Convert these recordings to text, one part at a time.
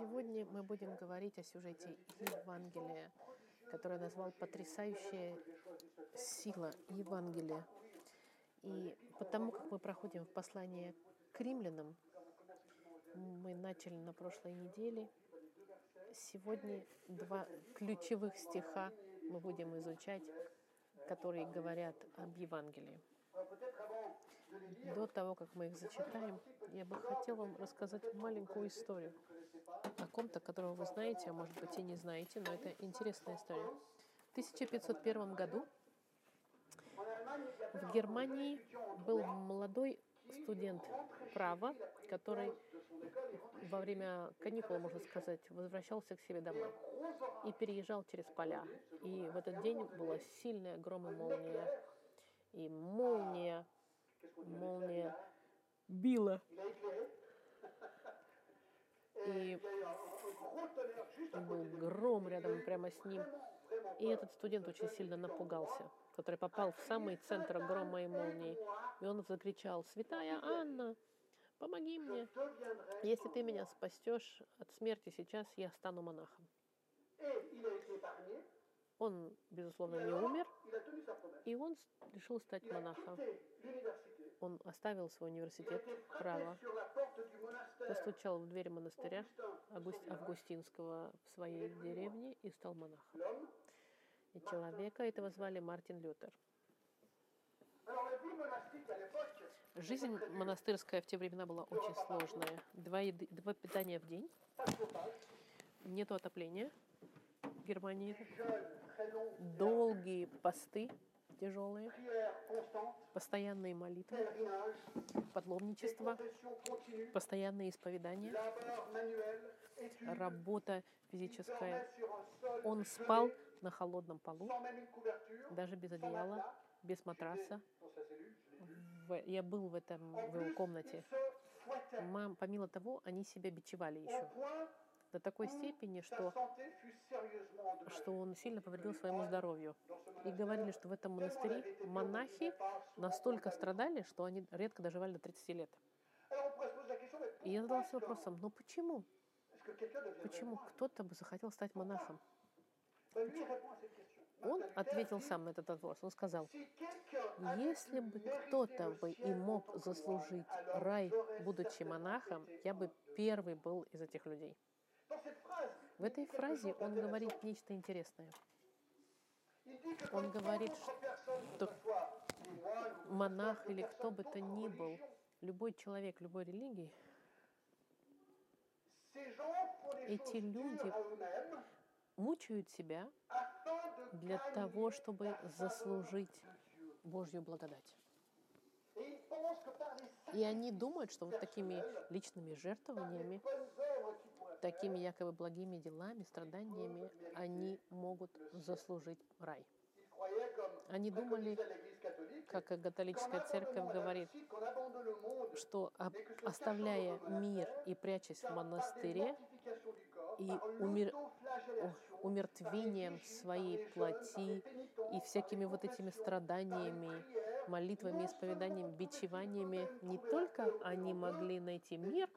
Сегодня мы будем говорить о сюжете Евангелия, который я назвал «Потрясающая сила Евангелия». И потому как мы проходим в послание к римлянам, мы начали на прошлой неделе, сегодня два ключевых стиха мы будем изучать, которые говорят об Евангелии. До того, как мы их зачитаем, я бы хотел вам рассказать маленькую историю о ком-то, которого вы знаете, а может быть и не знаете, но это интересная история. В 1501 году в Германии был молодой студент права, который во время каникул, можно сказать, возвращался к себе домой и переезжал через поля. И в этот день была сильная гром и молния. И молния, молния била. И был гром рядом прямо с ним. И этот студент очень сильно напугался, который попал в самый центр грома и молнии. И он закричал, «Святая Анна, помоги мне! Если ты меня спастешь от смерти сейчас, я стану монахом». Он, безусловно, не умер, и он решил стать монахом. Он оставил свой университет права, постучал в дверь монастыря Августинского в своей деревне и стал монахом. И человека этого звали Мартин Лютер. Жизнь монастырская в те времена была очень сложная. Два, еды, два питания в день, нету отопления в Германии, долгие посты тяжелые, постоянные молитвы, подломничество, постоянные исповедания, работа физическая. Он спал на холодном полу, даже без одеяла, без матраса. Я был в, этом, в его комнате. Мам, помимо того, они себя бичевали еще до такой степени, что, что он сильно повредил своему здоровью. И говорили, что в этом монастыре монахи настолько страдали, что они редко доживали до 30 лет. И я задался вопросом, ну почему? Почему кто-то бы захотел стать монахом? Он ответил сам на этот вопрос. Он сказал, если бы кто-то бы и мог заслужить рай, будучи монахом, я бы первый был из этих людей. В этой фразе он говорит нечто интересное. Он говорит, что монах или кто бы то ни был, любой человек любой религии, эти люди мучают себя для того, чтобы заслужить Божью благодать. И они думают, что вот такими личными жертвованиями такими якобы благими делами, страданиями они могут заслужить рай. Они думали, как католическая церковь говорит, что оставляя мир и прячась в монастыре и умер, умертвением своей плоти и всякими вот этими страданиями, молитвами, исповеданиями, бичеваниями, не только они могли найти мир,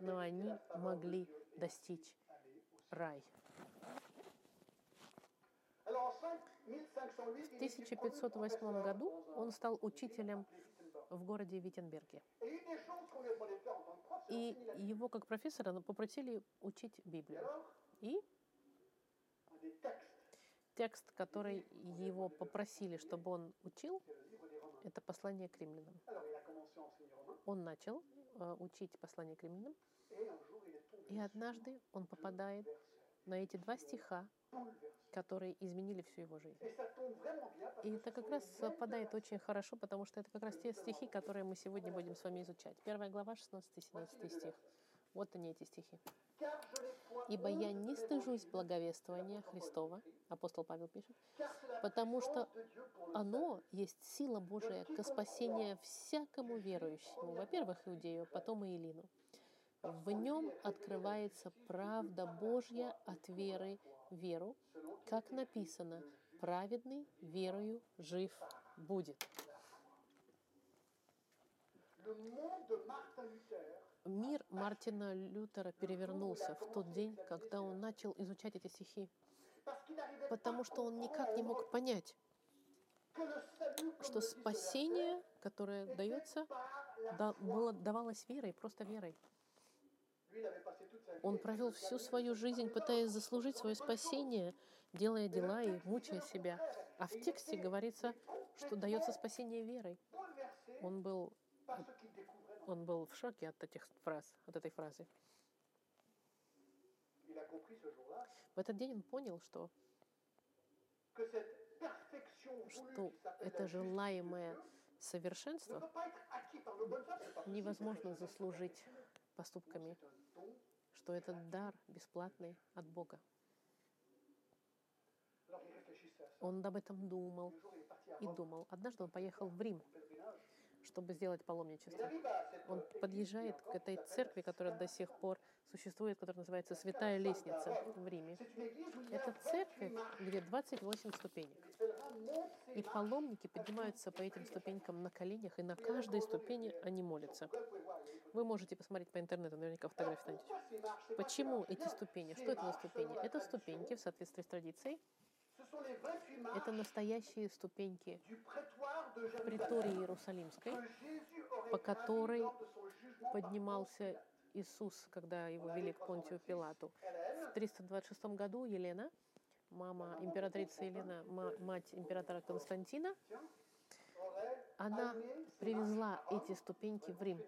но они могли достичь рай. В 1508 году он стал учителем в городе Виттенберге. И его как профессора попросили учить Библию. И текст, который его попросили, чтобы он учил, это послание к римлянам. Он начал э, учить послание к римлянам, и однажды он попадает на эти два стиха, которые изменили всю его жизнь. И это как раз совпадает очень хорошо, потому что это как раз те стихи, которые мы сегодня будем с вами изучать. Первая глава, 16-17 стих. Вот они, эти стихи. «Ибо я не стыжусь благовествования Христова», апостол Павел пишет, «потому что оно есть сила Божия к спасению всякому верующему, во-первых, иудею, потом и Илину, в нем открывается правда Божья от веры в веру, как написано, праведный верою жив будет. Мир Мартина Лютера перевернулся в тот день, когда он начал изучать эти стихи, потому что он никак не мог понять, что спасение, которое дается, да, было, давалось верой, просто верой. Он провел всю свою жизнь, пытаясь заслужить свое спасение, делая дела и мучая себя. А в тексте говорится, что дается спасение верой. Он был, он был в шоке от этих фраз, от этой фразы. В этот день он понял, что, что это желаемое совершенство невозможно заслужить поступками, что это дар бесплатный от Бога. Он об этом думал и думал. Однажды он поехал в Рим, чтобы сделать паломничество. Он подъезжает к этой церкви, которая до сих пор существует, которая называется Святая Лестница в Риме. Это церковь, где 28 ступенек. И паломники поднимаются по этим ступенькам на коленях, и на каждой ступени они молятся. Вы можете посмотреть по интернету, наверняка фотографии найдете. Почему эти ступени? Что это за ступени? Это ступеньки в соответствии с традицией. Это настоящие ступеньки притории Иерусалимской, по которой поднимался Иисус, когда его вели к Понтию Пилату. В 326 году Елена, мама императрицы Елена, мать императора Константина, она привезла эти ступеньки в Рим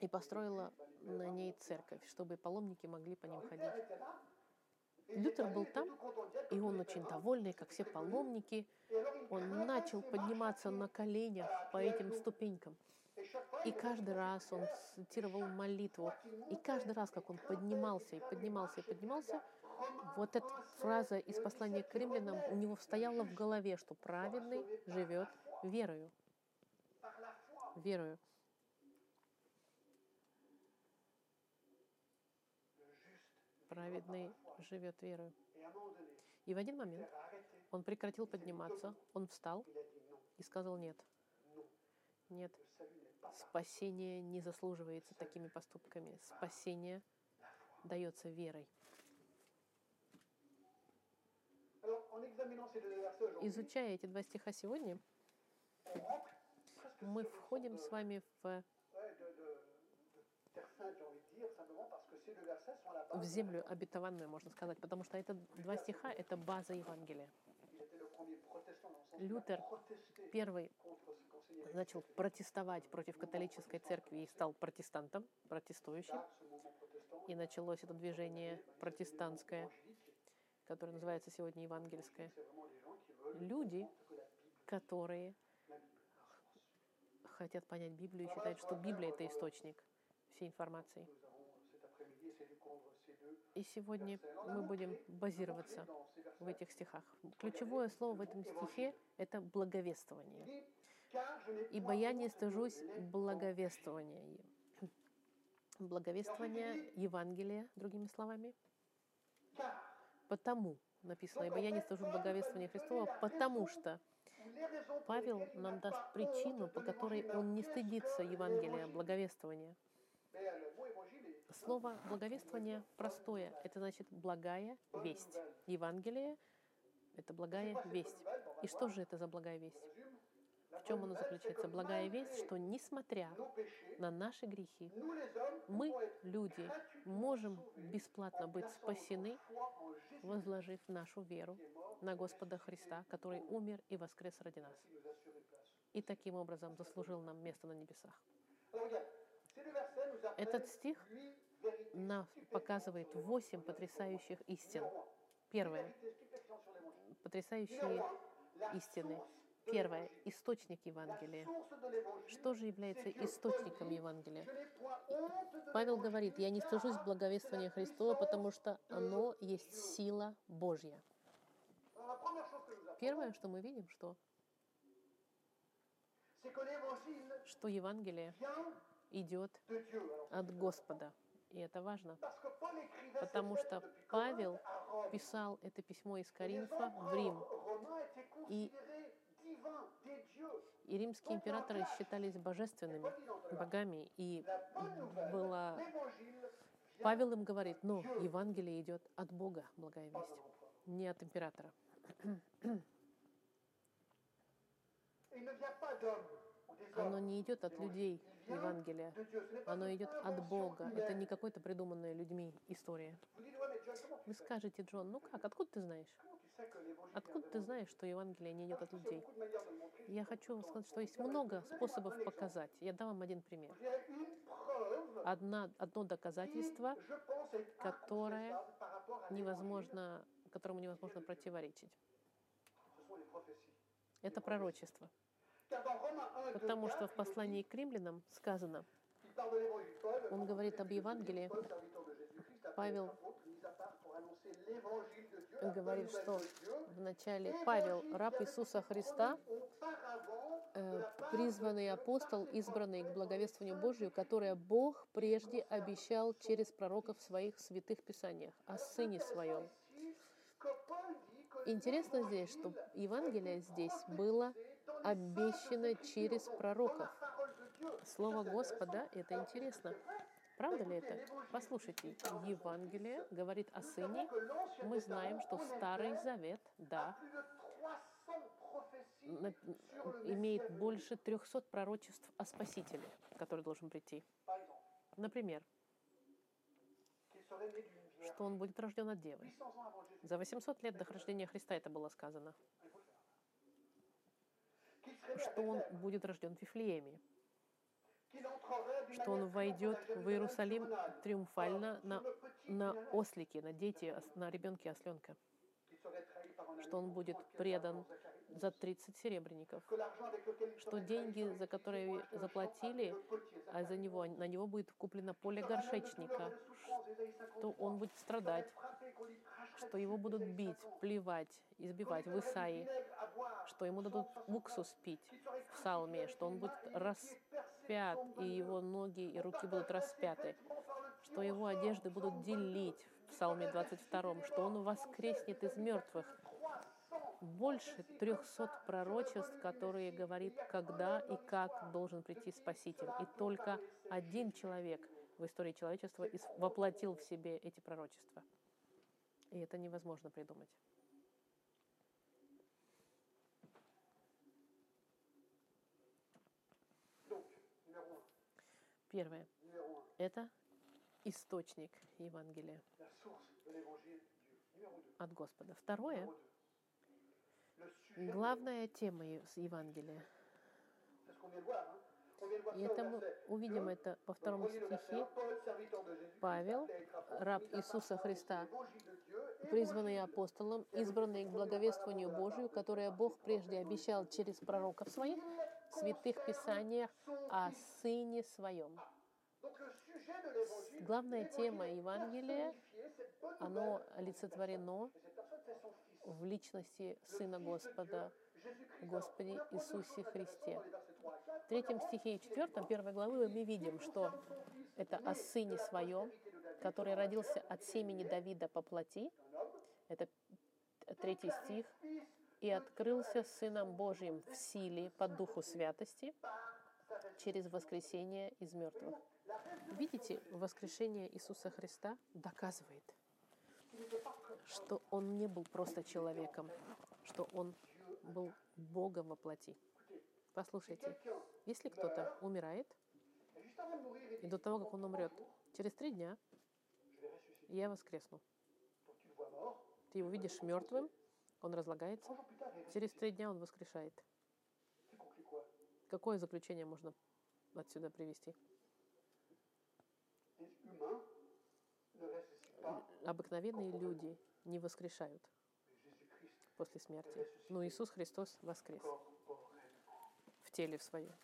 и построила на ней церковь, чтобы паломники могли по ним ходить. Лютер был там, и он очень довольный, как все паломники. Он начал подниматься на коленях по этим ступенькам. И каждый раз он цитировал молитву. И каждый раз, как он поднимался и поднимался и поднимался, вот эта фраза из послания к римлянам у него стояла в голове, что праведный живет верою. Верою. Праведный живет верою. И в один момент он прекратил подниматься, он встал и сказал нет. Нет, спасение не заслуживается такими поступками. Спасение дается верой. Изучая эти два стиха сегодня, мы входим с вами в в землю обетованную, можно сказать, потому что это два стиха — это база Евангелия. Лютер первый начал протестовать против католической церкви и стал протестантом, протестующим. И началось это движение протестантское, которое называется сегодня евангельское. Люди, которые хотят понять Библию и считают, что Библия — это источник всей информации. И сегодня мы будем базироваться в этих стихах. Ключевое слово в этом стихе — это благовествование. «Ибо я не стыжусь благовествования». Благовествование Евангелия, другими словами. Потому, написано, «Ибо я не стыжусь благовествования Христова, потому что Павел нам даст причину, по которой он не стыдится Евангелия, благовествования. Слово благовествование простое. Это значит благая весть. Евангелие — это благая весть. И что же это за благая весть? В чем оно заключается? Благая весть, что несмотря на наши грехи, мы, люди, можем бесплатно быть спасены, возложив нашу веру на Господа Христа, который умер и воскрес ради нас. И таким образом заслужил нам место на небесах. Этот стих нам показывает восемь потрясающих истин. Первое. Потрясающие истины. Первое. Источник Евангелия. Что же является источником Евангелия? Павел говорит, я не стыжусь благовествования Христова, потому что оно есть сила Божья. Первое, что мы видим, что, что Евангелие идет от Господа. И это важно, потому что Павел писал это письмо из Коринфа в Рим. И. И римские императоры считались божественными богами, и была... Павел им говорит, но Евангелие идет от Бога, благая весть, не от императора. Оно не идет от людей, Евангелие. pas Оно идет от Бога. Это не какой-то придуманная людьми история. Вы скажете, Джон, ну как, откуда ты знаешь? Откуда ты знаешь, что Евангелие не идет от людей? Я хочу сказать, что есть много способов показать. Я дам вам один пример. Одна, одно доказательство, которое невозможно, которому невозможно противоречить. Это пророчество. Car dans Romains 1, 2, Потому что 4, в послании к римлянам сказано, Он говорит об Евангелии. Павел говорит, что вначале Павел, раб Иисуса Христа, э, призванный апостол, избранный к благовествованию Божию, которое Бог прежде обещал через пророков в своих святых писаниях о Сыне Своем. Интересно здесь, что Евангелие здесь было обещано через пророков. Слово Господа – это интересно. Правда ли это? Послушайте, Евангелие говорит о Сыне. Мы знаем, что Старый Завет, да, plus de 300 prophéties на- имеет больше 300 пророчеств о Спасителе, который должен прийти. Например, что он будет рожден от Девы. 800 ans avant Jésus. За 800 лет до рождения Христа это было сказано. Что он будет рожден в Вифлееме. Что он войдет в Иерусалим триумфально на, на ослике, на дети, на ребенке осленка. Что он будет pour 30 предан за 30 серебряников. Что деньги, за которые заплатили, а за него, на него будет куплено поле горшечника, douleur et de souffrance, Ésaïe 53. что он будет страдать, что его будут бить, 50. плевать, избивать в Исаии, что ему дадут уксус пить в Псалме, что он будет распят, и его ноги и руки будут распяты, что его одежды будут делить в Псалме 22, что он воскреснет из мертвых. Больше 300 пророчеств, которые говорит, когда и как должен прийти Спаситель. И только один человек в истории человечества воплотил в себе эти пророчества. И это невозможно придумать. Первое. Numéro 1. Это источник Евангелия La source de l'évangile Dieu. Numéro 2. от Господа. Второе. Numéro 2. Le sujet, Главная тема Евангелия. И это мы увидим 2. это le verset стихе. 1. Paul, serviteur de Jésus-Christ, Павел, раб Иисуса Христа, призванный апостолом, избранный к благовествованию Божию, которое Бог прежде обещал через пророков своих святых писаниях о Сыне Своем. Главная тема Евангелия, оно олицетворено в личности Сына Господа, pas Иисусе Христе. dans les versets 3 à 4. В третьем стихе и четвертом первой главы мы видим, что это о Сыне Своем, который родился от семени Давида по плоти. Это третий стих. И открылся Сыном Божьим в силе по Духу Святости через воскресение из мертвых. Видите, воскрешение Иисуса Христа доказывает, что Он не был просто человеком, что Он был Богом во плоти. Послушайте, если кто-то умирает, и до того, как он умрет, через три дня я воскресну. Ты его видишь мертвым, он разлагается, через три дня он воскрешает. Какое заключение можно отсюда привести? Обыкновенные люди не воскрешают после смерти. Но Иисус Христос воскрес в теле в своем.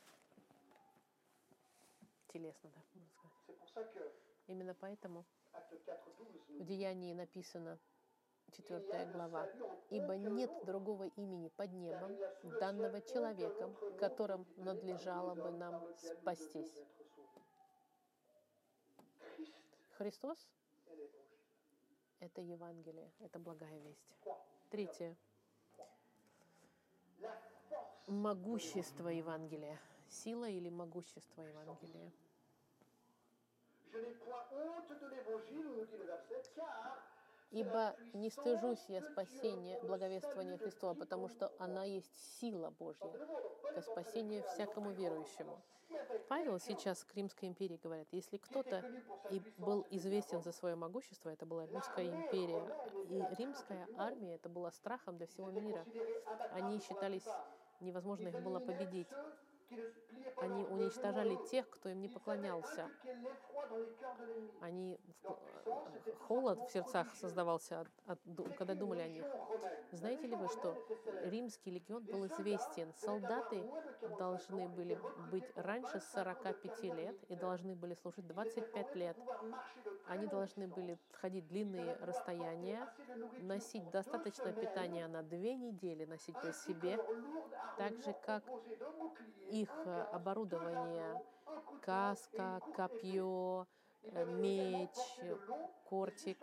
Телесно, да, можно сказать. Именно поэтому Acte 4.12 в Деянии написано, 4 de глава, «Ибо нет другого имени под небом, данного человеком, которым надлежало бы нам спастись». Христос это Евангелие, это благая весть. Третье. Могущество Евангелия. Сила или могущество Евангелия. Ибо не стыжусь я спасения, благовествования Христова, потому что она есть сила Божья ко спасению всякому верующему. Павел сейчас к Римской империи говорит, если кто-то и был известен за свое могущество, это была Римская империя, и римская армия, это было страхом для всего мира. Они считались, невозможно их было победить. Они уничтожали тех, кто им не поклонялся. Они в- холод в сердцах создавался, от- от когда думали о них. Знаете ли вы, что римский легион был известен? Солдаты должны были быть раньше 45 лет и должны были служить 25 лет. Они должны были ходить длинные расстояния, носить достаточно питания на две недели, носить при себе, так же как их э, оборудование, каска, копье, э, меч, кортик.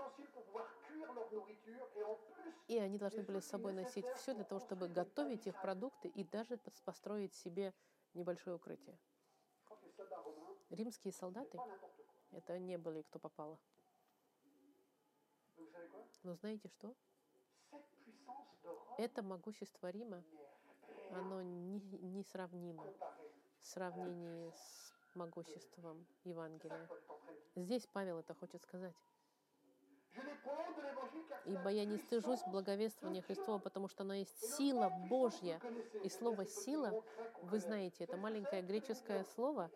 И они должны были с собой носить все для того, чтобы готовить их продукты и даже пос- построить себе небольшое укрытие. Римские солдаты это не были кто попало. Но знаете что? Это могущество Рима, оно не- несравнимо сравнении с могуществом Евангелия. Здесь Павел это хочет сказать. Ибо я не стыжусь благовествования Христова, потому что оно есть сила Божья. И слово «сила», вы знаете, это маленькое греческое слово,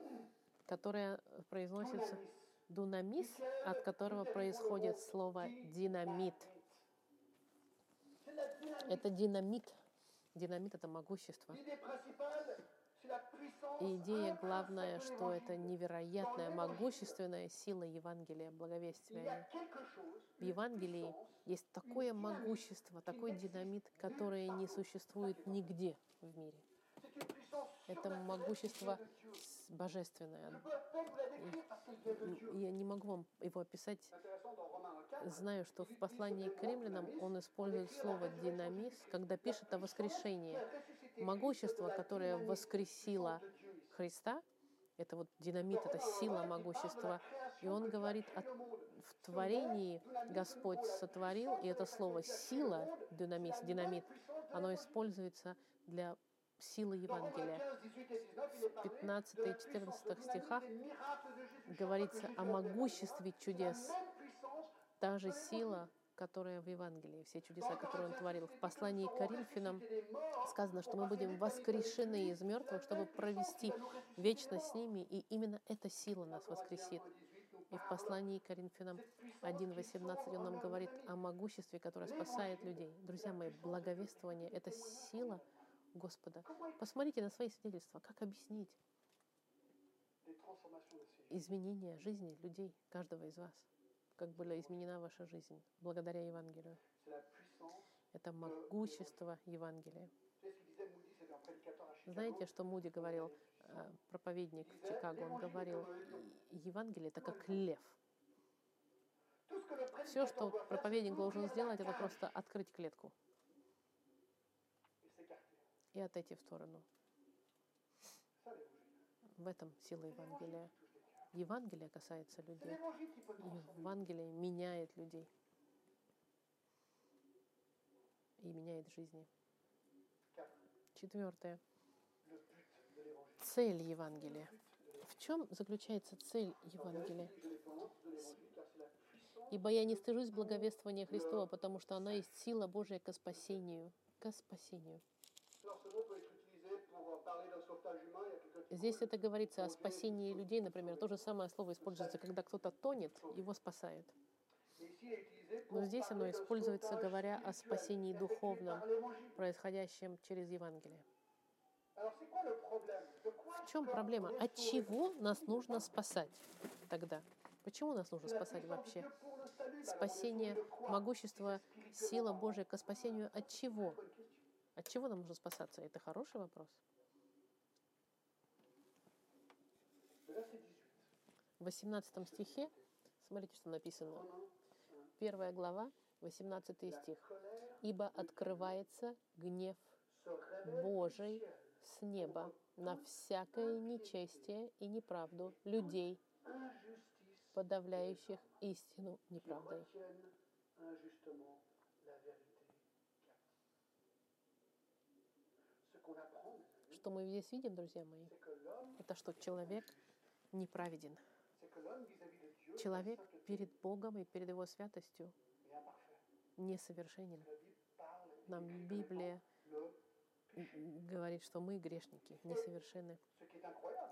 которое произносится «дунамис», от которого происходит слово «динамит». Это динамит. Динамит — это могущество. И идея главная, что это невероятная, могущественная сила Евангелия, благовестия. В Евангелии есть такое могущество, такой динамит, которое не существует нигде в мире. Это могущество божественное. Я не могу вам его описать. Знаю, что в послании к римлянам он использует слово «динамис», когда пишет о воскрешении. Могущество, которое воскресило Христа, это вот динамит, это сила могущества. И он говорит о в творении Господь сотворил, и это слово «сила», динамис, динамит, оно используется для силы Евангелия. В 15 и 14 стихах говорится о могуществе чудес. Та же сила, которая в Евангелии, все чудеса, которые он творил. В послании к Коринфянам сказано, что мы будем воскрешены из мертвых, чтобы провести вечность с ними, и именно эта сила нас воскресит. И в послании к Коринфянам 1.18 он нам говорит о могуществе, которое спасает людей. Друзья мои, благовествование — это сила Господа. Посмотрите на свои свидетельства. Как объяснить изменение жизни людей, каждого из вас? Как была изменена ваша жизнь благодаря Евангелию? Это могущество Евангелия. Знаете, что Муди говорил, э, проповедник в Чикаго, он говорил, Евангелие это как лев. Все, что проповедник должен сделать, это просто открыть клетку и отойти в сторону. В этом сила Евангелия. Евангелие касается людей. Евангелие меняет людей. И меняет жизни. Четвертое. Цель Евангелия. В чем заключается цель Евангелия? Ибо я не стыжусь благовествования Христова, потому что оно есть сила Божия ко спасению. Ко спасению. Здесь это говорится о спасении людей, например. То же самое слово используется, когда кто-то тонет, его спасают. Но здесь оно используется, говоря о спасении духовном, происходящем через Евангелие. В чем проблема? От чего нас нужно спасать тогда? Почему нас нужно спасать вообще? Спасение, могущество, сила Божия ко спасению от чего? От чего нам нужно спасаться? Это хороший вопрос. В 18 стихе, смотрите, что написано. Первая глава, 18 стих. «Ибо открывается гнев Божий с неба на всякое нечестие и неправду людей, подавляющих истину неправдой. Что мы здесь видим, друзья мои, это что человек неправеден. Человек перед Богом и перед Его святостью несовершенен. Нам Библия говорит, что мы грешники, несовершенны.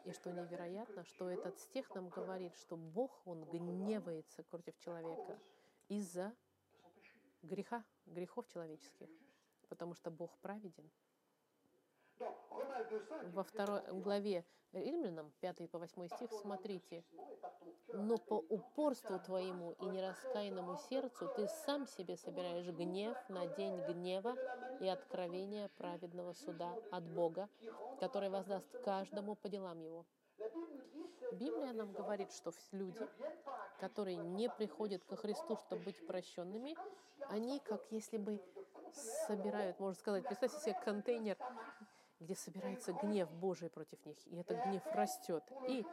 И что невероятно, что этот стих нам говорит, что Бог, Он гневается против человека из-за греха, грехов человеческих, потому что Бог праведен. Donc, Romains 2,5, Во второй главе Римлянам, 5 по 8 стих, смотрите, «Но по упорству твоему и нераскаянному сердцу ты сам себе собираешь гнев на день гнева и откровения праведного суда от Бога, который воздаст каждому по делам его». Библия нам говорит, что люди, которые не приходят ко Христу, чтобы быть прощенными, они как если бы собирают, можно сказать, представьте себе контейнер, где собирается гнев Божий против них, и этот гнев растет. И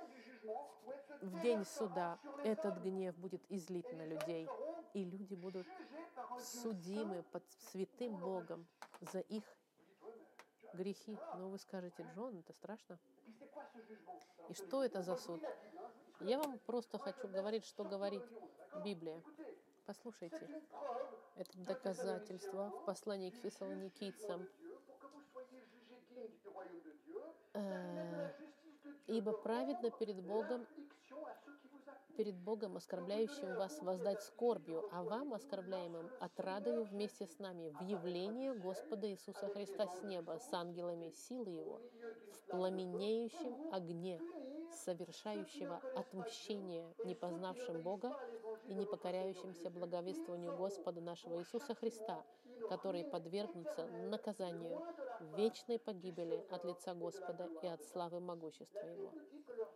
в день суда этот гнев будет излит на людей, и люди будут судимы под святым Богом за их грехи. Но вы скажете, Джон, это страшно. И что это за суд? Я вам просто хочу говорить, что говорит Библия. Послушайте, это доказательство в послании к фессалоникийцам. Э, Ибо праведно перед Богом, перед Богом, оскорбляющим вас, воздать скорбью, а вам, оскорбляемым, отрадою вместе с нами в явлении Господа Иисуса Христа с неба, с ангелами силы Его, в пламенеющем огне, совершающего отмщение непознавшим Бога и не покоряющимся благовествованию Господа нашего Иисуса Христа, которые подвергнутся наказанию вечной погибели от лица Господа и от славы могущества Его.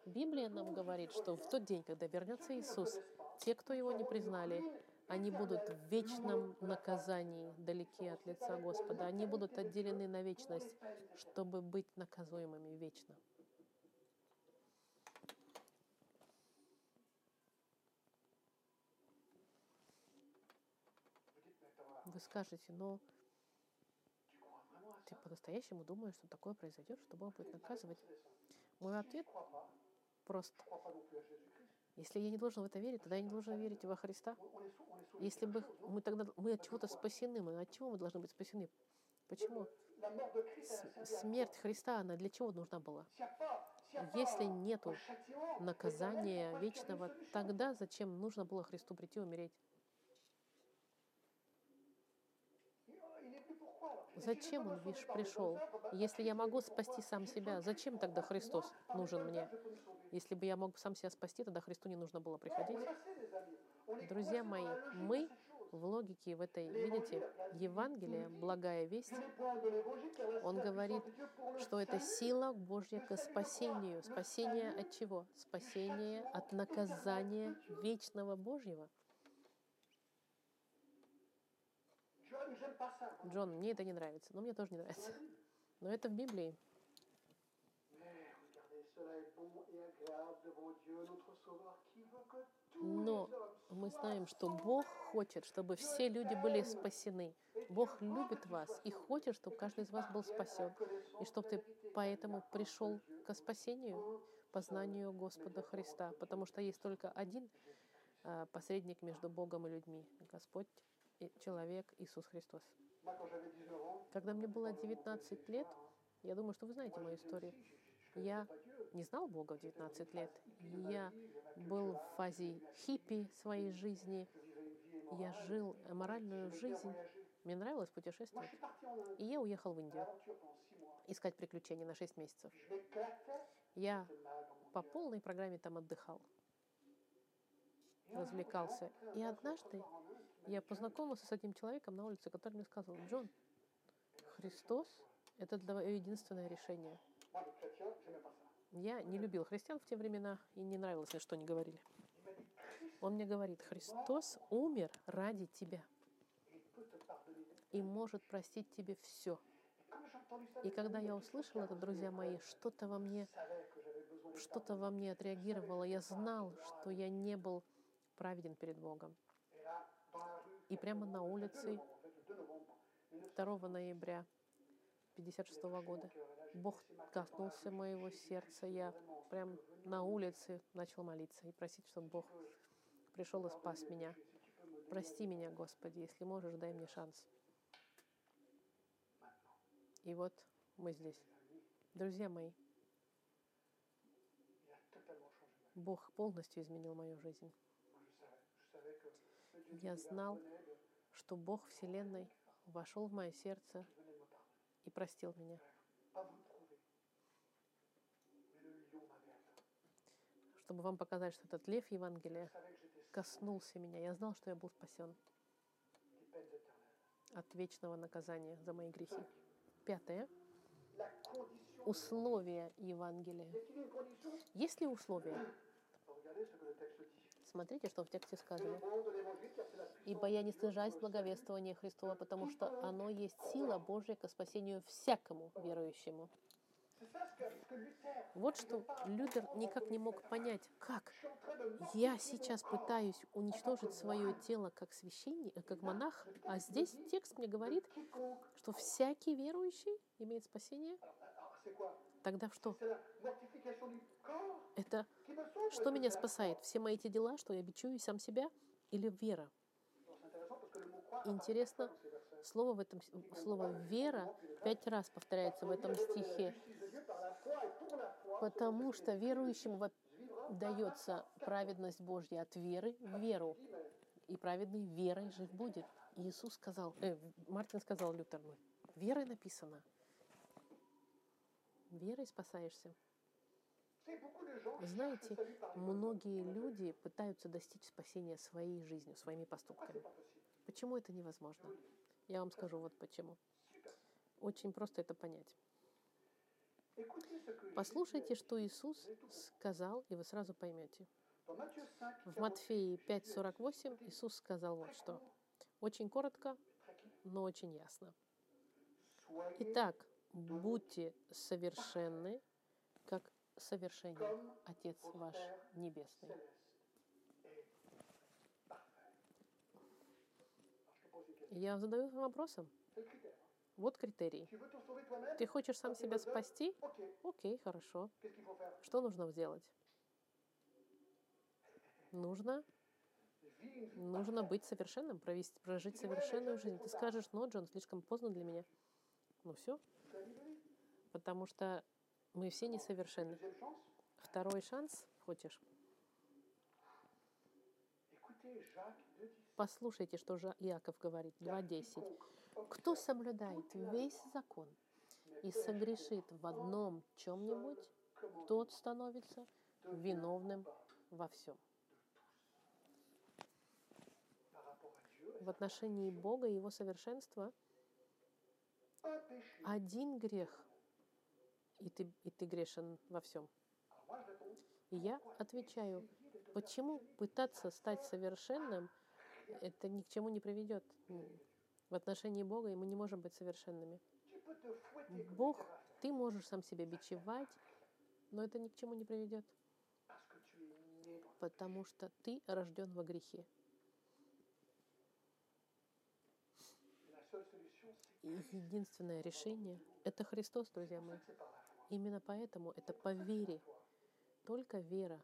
Библия нам говорит, что в тот день, когда вернется Иисус, те, кто Его не признали, они будут в вечном наказании, далеки от лица Господа. Они будут отделены на вечность, чтобы быть наказуемыми вечно. Вы скажете, но ты по-настоящему думаешь, что такое произойдет, что Бог будет наказывать? Мой ответ прост. Если я не должен в это верить, тогда я не должен верить во Христа. Если бы мы тогда мы от чего-то спасены, мы от чего мы должны быть спасены? Почему? С- Смерть Христа, она для чего нужна была? Если нету наказания вечного, тогда зачем нужно было Христу прийти умереть? Зачем Он виш- пришел? Если я могу спасти сам себя, зачем тогда Христос нужен мне? Если бы я мог сам себя спасти, тогда Христу не нужно было приходить. Друзья мои, мы в логике в этой, видите, Евангелие, благая весть, он говорит, что это сила Божья к спасению. Спасение от чего? Спасение от наказания вечного Божьего. Джон, мне это не нравится, но мне тоже не нравится. Но это в Библии. Но мы знаем, что Бог хочет, чтобы все люди были спасены. Бог любит вас и хочет, чтобы каждый из вас был спасен. И чтобы ты поэтому пришел к спасению, познанию Господа Христа. Потому что есть только один а, посредник между Богом и людьми. Господь человек Иисус Христос. Когда мне было 19 лет, я думаю, что вы знаете мою историю. Я не знал Бога в 19 лет. Я был в фазе хиппи своей жизни. Я жил моральную жизнь. Мне нравилось путешествовать. И я уехал в Индию искать приключений на 6 месяцев. Я по полной программе там отдыхал, развлекался. И однажды я познакомился с одним человеком на улице, который мне сказал, Джон, Христос — это твое единственное решение. Я не любил христиан в те времена, и не нравилось мне, что они говорили. Он мне говорит, Христос умер ради тебя и может простить тебе все. И когда я a это, друзья мои, что-то во мне, что-то во мне отреагировало. Я знал, что я не был праведен перед Богом. И прямо на le 2 улице novembre, en fait, le 2 novembre 2 ноября 56 года Бог коснулся моего сердца. Я прям на улице начал молиться и просить, чтобы Бог пришел и спас меня. Прости меня, Господи, если можешь, дай мне шанс. И вот мы здесь. Друзья мои. Бог полностью изменил мою жизнь. Я знал, что Бог Вселенной вошел в мое сердце и простил меня. Чтобы вам показать, что этот лев Евангелия коснулся меня. Я знал, что я был спасен от вечного наказания за мои грехи. Пятое. Условия Евангелия. Есть ли условия? Смотрите, что в тексте сказано. «Ибо я не стыжаюсь благовествования Христова, потому что оно есть сила Божья ко спасению всякому верующему». Вот что Лютер никак не мог понять, как я сейчас пытаюсь уничтожить свое тело как священник, э, как монах, а здесь текст мне говорит, что всякий верующий имеет спасение. Тогда что? Это что меня спасает? Все мои эти дела, что я бичую сам себя или вера? Интересно, слово в этом слово вера пять раз повторяется в этом стихе, потому что верующему во- дается праведность Божья от веры в веру, и праведный верой жив будет. Иисус сказал, э, Мартин сказал Лютерну, верой написано. Верой спасаешься. Знаете, многие люди пытаются достичь спасения своей жизнью, своими поступками. Почему это невозможно? Я вам скажу вот почему. Очень просто это понять. Послушайте, что Иисус сказал, и вы сразу поймете. dans Matthieu 5, В Матфеи 5.48 Иисус сказал вот что. Очень коротко, но очень ясно. Итак, будьте совершенны, как совершенен Отец ваш Небесный. Я задаю вопросом. Le critère. Вот критерий. Ты хочешь сам себя спасти? Окей, хорошо. Что нужно сделать? Нужно, нужно быть совершенным, провести, прожить совершенную жизнь. Ты скажешь, но, Джон, слишком поздно для меня. Ну все, потому что мы все несовершенны. Второй шанс хочешь? Écoutez Jacques 2, 10. Послушайте, что же Иаков говорит, 2.10. Кто соблюдает весь закон и согрешит в одном чем-нибудь, тот становится виновным во всем. В отношении Бога и Его совершенства один грех, и ты, и ты грешен во всем. И я отвечаю, почему пытаться стать совершенным, это ни к чему не приведет. В отношении Бога и мы не можем быть совершенными. Бог, ты можешь сам себя бичевать, но это ни к чему не приведет, потому что ты рожден во грехе. Единственное решение – это Христос, друзья мои. Именно поэтому это по вере. Только вера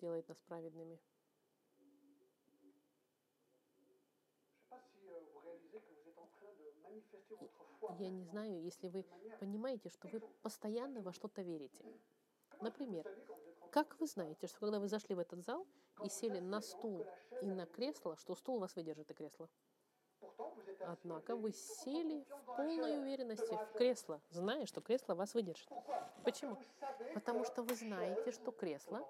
делает нас праведными. Я не знаю, если вы понимаете, что вы постоянно во что-то верите. Например, как вы знаете, что когда вы зашли в этот зал и сели на стул и на кресло, что стул вас выдержит и кресло? Однако вы сели в полной уверенности в кресло, зная, что кресло вас выдержит. Почему? Потому что вы знаете, что кресло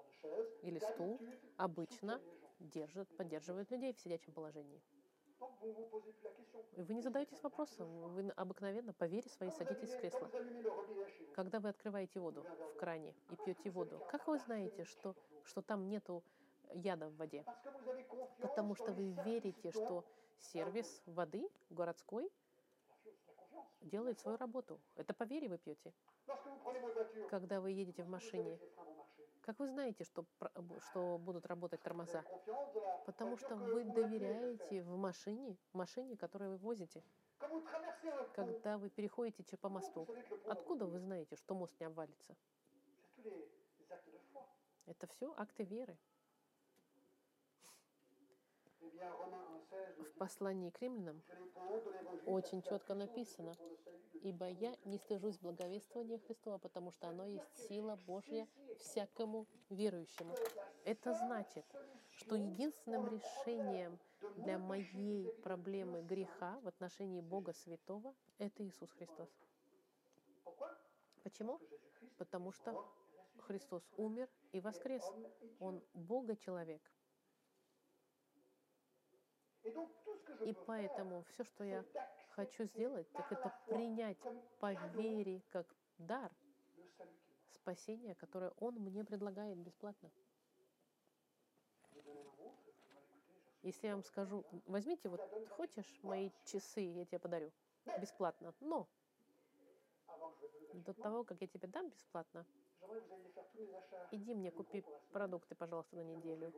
или стул обычно держит, поддерживает людей в сидячем положении. Вы не задаетесь вопросом, вы обыкновенно по вере своей садитесь в кресло. Когда вы открываете воду в кране и пьете воду, как вы знаете, что, что там нету яда в воде? Потому что вы верите, что сервис воды городской делает свою работу. Это по вере вы пьете. Когда вы едете в машине, как вы знаете, что, что будут работать тормоза? Потому что вы доверяете в машине, машине, которую вы возите. Когда вы переходите по мосту, откуда вы знаете, что мост не обвалится? Это все акты веры. Bien, Romains 1,16 nous В dit послании к римлянам очень четко написано, Ибо я не стыжусь благовествования Христова, потому что оно есть сила Божья всякому верующему. Это значит, что единственным решением для моей проблемы греха в отношении Бога Святого – это Иисус Христос. Почему? Потому что. Христос умер и воскрес. Он Бога-человек. И faire, поэтому все, что я хочу сделать, так это принять по cadeau, вере, как дар, спасение, которое Он мне предлагает бесплатно. Если я вам скажу, возьмите, вот хочешь мои часы, я тебе подарю бесплатно. Но donne до того, как я тебе дам бесплатно, Иди мне купи продукты, пожалуйста, на неделю.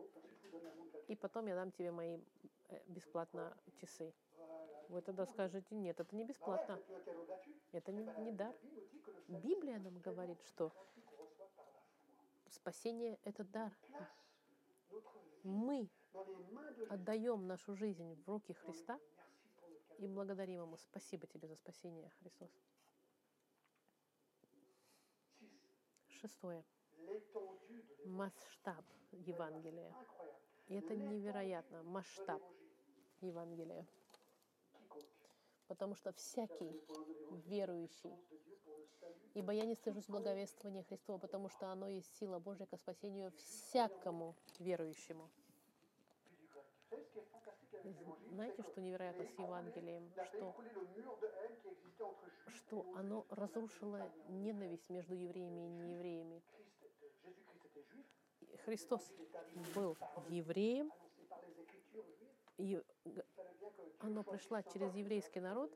И потом я дам тебе мои э, бесплатно часы. Вы тогда скажете, нет, это не бесплатно, это Eh не, не дар. Библия нам говорит, что спасение – это дар. Мы отдаем нашу жизнь в руки Христа и благодарим Ему. Спасибо тебе за спасение, Христос. Шестое. Масштаб Евангелия. И это невероятно, масштаб. Евангелия. Потому что всякий верующий, ибо я не стыжусь благовествования Христова, потому что оно есть сила Божья ко спасению всякому верующему. Знаете, что невероятно с Евангелием? Что, что оно разрушило ненависть между евреями и неевреями. Христос был евреем, и оно пришло через еврейский народ.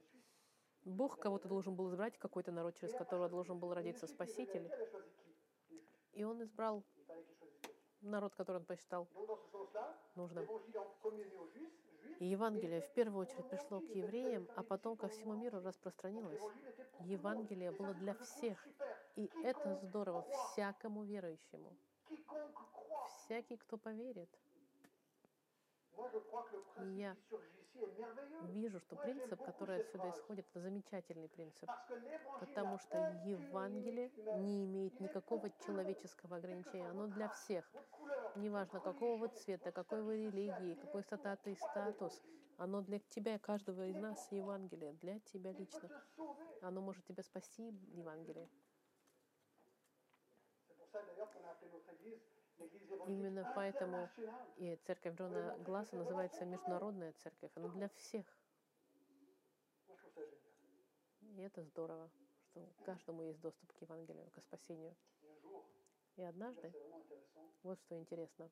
Бог кого-то должен был избрать, какой-то народ, через которого должен был родиться Спаситель. И он избрал народ, который он посчитал нужным. И Евангелие в первую очередь пришло к евреям, а потом ко всему миру распространилось. Евангелие было для всех. И это здорово всякому верующему. Всякий, кто поверит. Я Вижу, что принцип, который отсюда исходит, это замечательный принцип. Потому что Евангелие не имеет никакого человеческого ограничения. Оно для всех. Неважно, какого вы цвета, какой вы религии, какой статус и статус. Оно для тебя, каждого из нас, Евангелие. Для тебя лично. Оно может тебя спасти, Евангелие. Именно поэтому и церковь Джона Гласса называется Международная церковь. Она для всех. И это здорово, что каждому есть доступ к Евангелию, к спасению. И однажды, вот что интересно,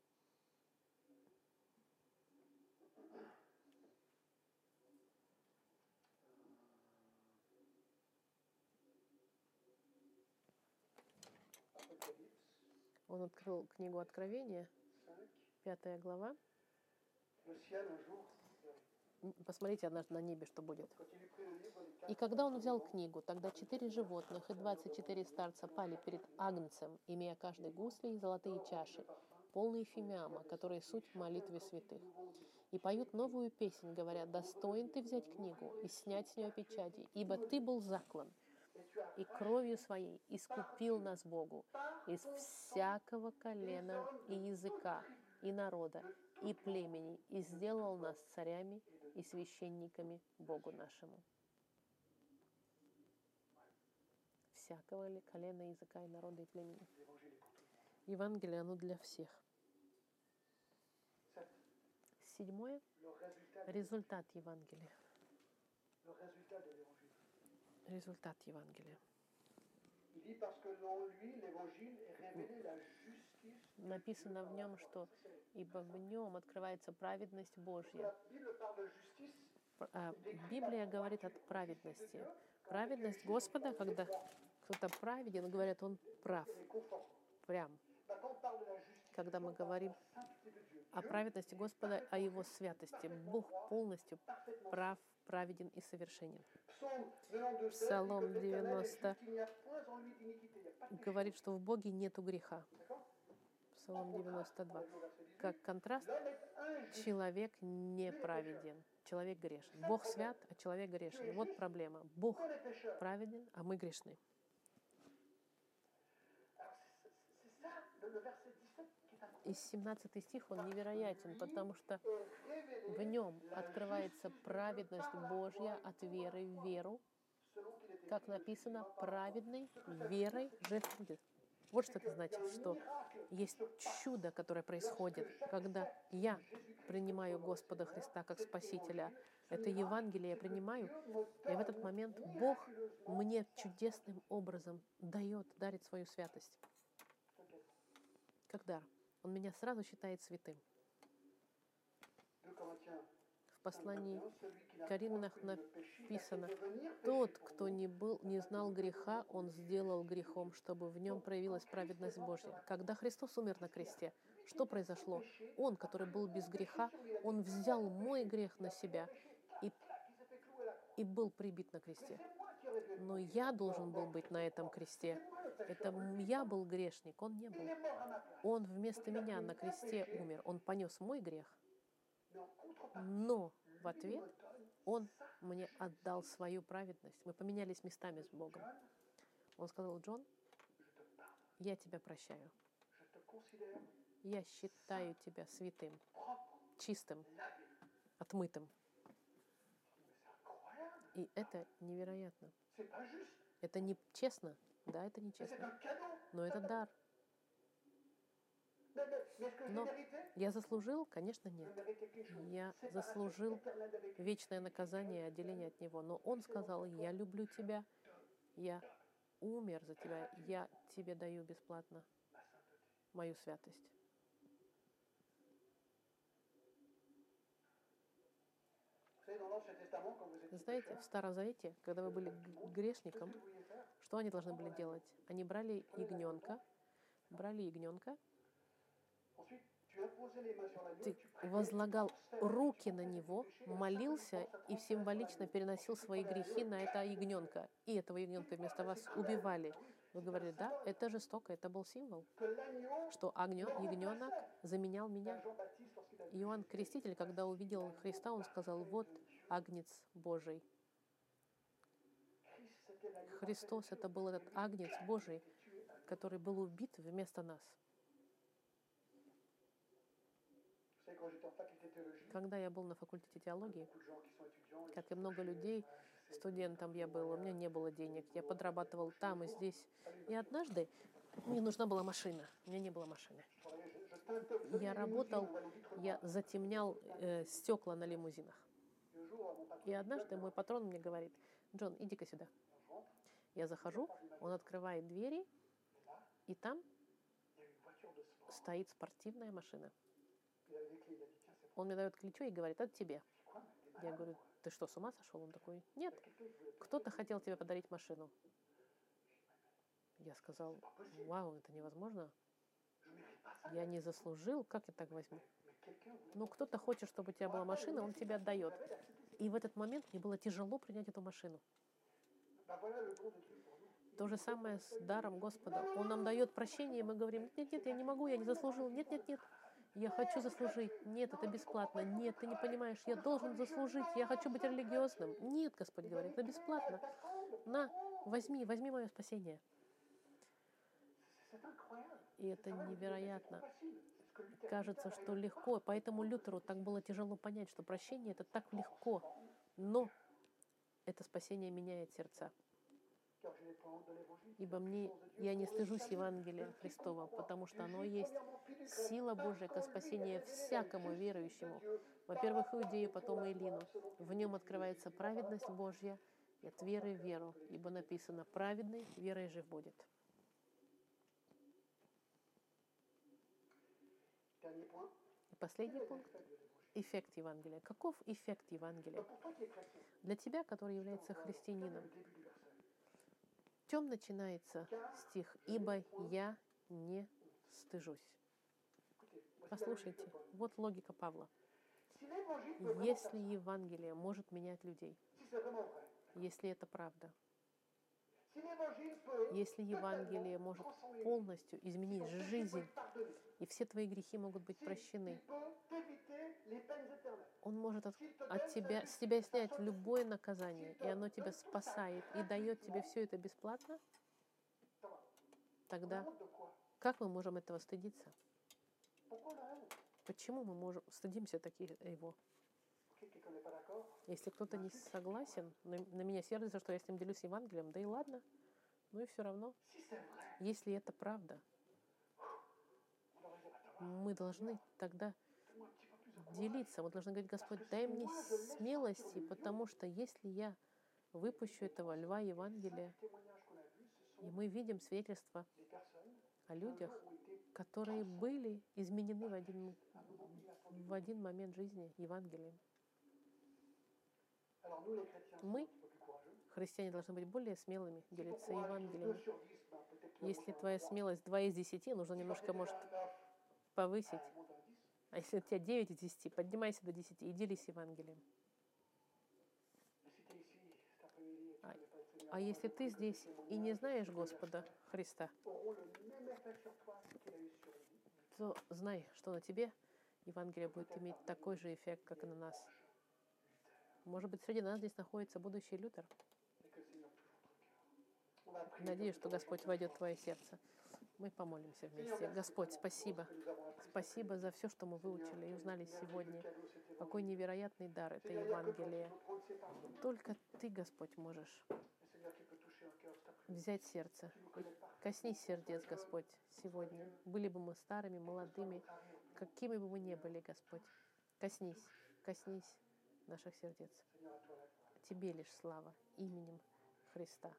он открыл книгу Откровения, 5, пятая глава. Посмотрите однажды на небе, что будет. И когда он взял книгу, тогда четыре животных и двадцать четыре старца пали перед Агнцем, имея каждый гусли и золотые чаши, полные фимиама, которые суть в молитве святых. И поют новую песнь, говоря, «Достоин ты взять книгу и снять с нее печати, ибо ты был заклан, и кровью своей искупил нас Богу из всякого колена и языка, и народа, и племени, и сделал нас царями и священниками Богу нашему. Всякого ли колена, языка, и народа, и племени. Евангелие, оно для всех. Седьмое результат Евангелия. Результат Евангелия. Написано в нем, что ибо в нем открывается праведность Божья. А Библия говорит о праведности. Праведность Господа, когда кто-то праведен, говорят, он прав, прям. Когда мы говорим о праведности Господа, о Его святости, Бог полностью прав, праведен и совершенен. Psaume 92, Псалом dit que l'Éternel est 90. juste, il n'y a point en lui d'iniquité, il n'y a pas de péché. Говорит, что в Боге нету греха. Psalm 92. Au verset 18, Как контраст, человек неправеден, человек грешен. Бог свят, а человек грешен. Вот проблема. Бог праведен, а мы грешны. И 17 стих, он невероятен, потому что в нем открывается праведность Божья от веры в веру, как написано, праведный верой жив будет. Вот что это значит, что есть чудо, которое происходит, когда я принимаю Господа Христа как Спасителя. Это Евангелие я принимаю, и в этот момент Бог мне чудесным образом дает, дарит свою святость. Как дар. Он меня сразу считает святым. 2 Corinthiens В послании 21, celui qui n'a Коринфянах point connu le péché, l'a написано, Тот, кто не, был, не знал греха, он сделал грехом, чтобы в нем проявилась праведность Божья. Когда Христос умер на кресте, что произошло? Он, который был без греха, он взял мой грех на себя и, и был прибит на кресте. Но я должен был быть на этом кресте. Это я был грешник, он не был. Он вместо меня на кресте умер. Он понес мой грех, но в ответ он мне отдал свою праведность. Мы поменялись местами с Богом. Он сказал, Джон, я тебя прощаю. Я считаю тебя святым, чистым, отмытым. И это невероятно. Это не честно. Да, это не Mais c'est честно. un cadeau. Но это дар. Но я заслужил? Конечно, нет. Я заслужил вечное наказание и отделение от Него. Но Он сказал, я люблю тебя, я умер за тебя, я тебе даю бесплатно мою святость. Знаете, в Старом Завете, когда вы были грешником, что они должны были делать? Они брали ягненка, брали ягненка, ты возлагал руки на него, молился и символично переносил свои грехи на это ягненка. И этого ягненка вместо вас убивали. Вы говорили, да, это жестоко, это был символ, что огнё- ягненок заменял меня. Иоанн Креститель, когда увидел Христа, он сказал, вот агнец Божий. Христос — это был этот агнец Божий, который был убит вместо нас. Когда я был на факультете теологии, как и много людей, студентом я был, у меня не было денег, я подрабатывал там и здесь. И однажды мне нужна была машина, у меня не было машины. Я работал, я затемнял э, стекла на лимузинах. И однажды мой патрон мне говорит, Джон, иди-ка сюда. Я захожу, он открывает двери, и там стоит спортивная машина. Он мне дает ключо и говорит, это тебе. Я говорю, ты что, с ума сошел? Он такой, нет, кто-то хотел тебе подарить машину. Я сказал, вау, это невозможно. Я не заслужил, как я так возьму? Ну, кто-то хочет, чтобы у тебя была машина, он тебе отдает. И в этот момент мне было тяжело принять эту машину. То же самое с даром Господа. Он нам дает прощение, и мы говорим, нет, нет, я не могу, я не заслужил, нет, нет, нет. Я хочу заслужить. Нет, это бесплатно. Нет, ты не понимаешь, я должен заслужить. Я хочу быть религиозным. Нет, Господь говорит, это бесплатно. На, возьми, возьми мое спасение. И это невероятно. Кажется, что легко, поэтому Лютеру так было тяжело понять, что прощение это так легко, но это спасение меняет сердца. Ибо мне, я не стыжусь Евангелия Христова, потому что оно есть сила Божия ко спасению всякому верующему. Во-первых, Иудею, потом Илину. В нем открывается праведность Божья и от веры в веру, ибо написано «праведный верой жив будет». И последний пункт. эффект Евангелия? Каков эффект Евангелия? Для тебя, который является regarde христианином, в чем начинается стих «Ибо я не стыжусь». Послушайте, вот логика Павла. Если Евангелие может менять людей, если это правда, если Евангелие может полностью изменить жизнь, и все твои грехи могут быть прощены, Он может от, от тебя, с тебя снять любое наказание, и оно тебя спасает, и дает тебе все это бесплатно, тогда как мы можем этого стыдиться? Почему мы можем стыдимся таких его? Если кто-то не согласен, на, на меня сердится, что я с ним делюсь Евангелием, да и ладно. Ну и все равно, если это правда, мы должны тогда делиться. Мы должны говорить, Господь, дай мне смелости, потому что если я выпущу этого льва Евангелия, и мы видим свидетельства personnes о людях, которые были изменены в один, в один момент жизни Евангелием. Мы, христиане, должны быть более смелыми, делиться courage est 2 Евангелием. sur 10, ben, peut-être que Если твоя смелость 2 из 10, нужно немножко, может, повысить. ben, monte à un 10. А если у тебя 9 из 10, поднимайся до 10 и делись Евангелием. А- А если ты здесь и не знаешь Господа Христа, то знай, что на тебе Евангелие будет иметь такой же эффект, как и на нас. Может быть, среди нас здесь находится будущий Лютер. Надеюсь, что Господь войдет в твое сердце. Мы помолимся вместе. Господь, спасибо. Спасибо за все, что мы выучили и узнали сегодня. Какой невероятный дар это Евангелие. Только Ты, Господь, можешь взять сердце. Коснись сердец, Господь, сегодня. Были бы мы старыми, молодыми, какими бы мы ни были, Господь. Коснись, коснись наших сердец. Тебе лишь слава именем Христа.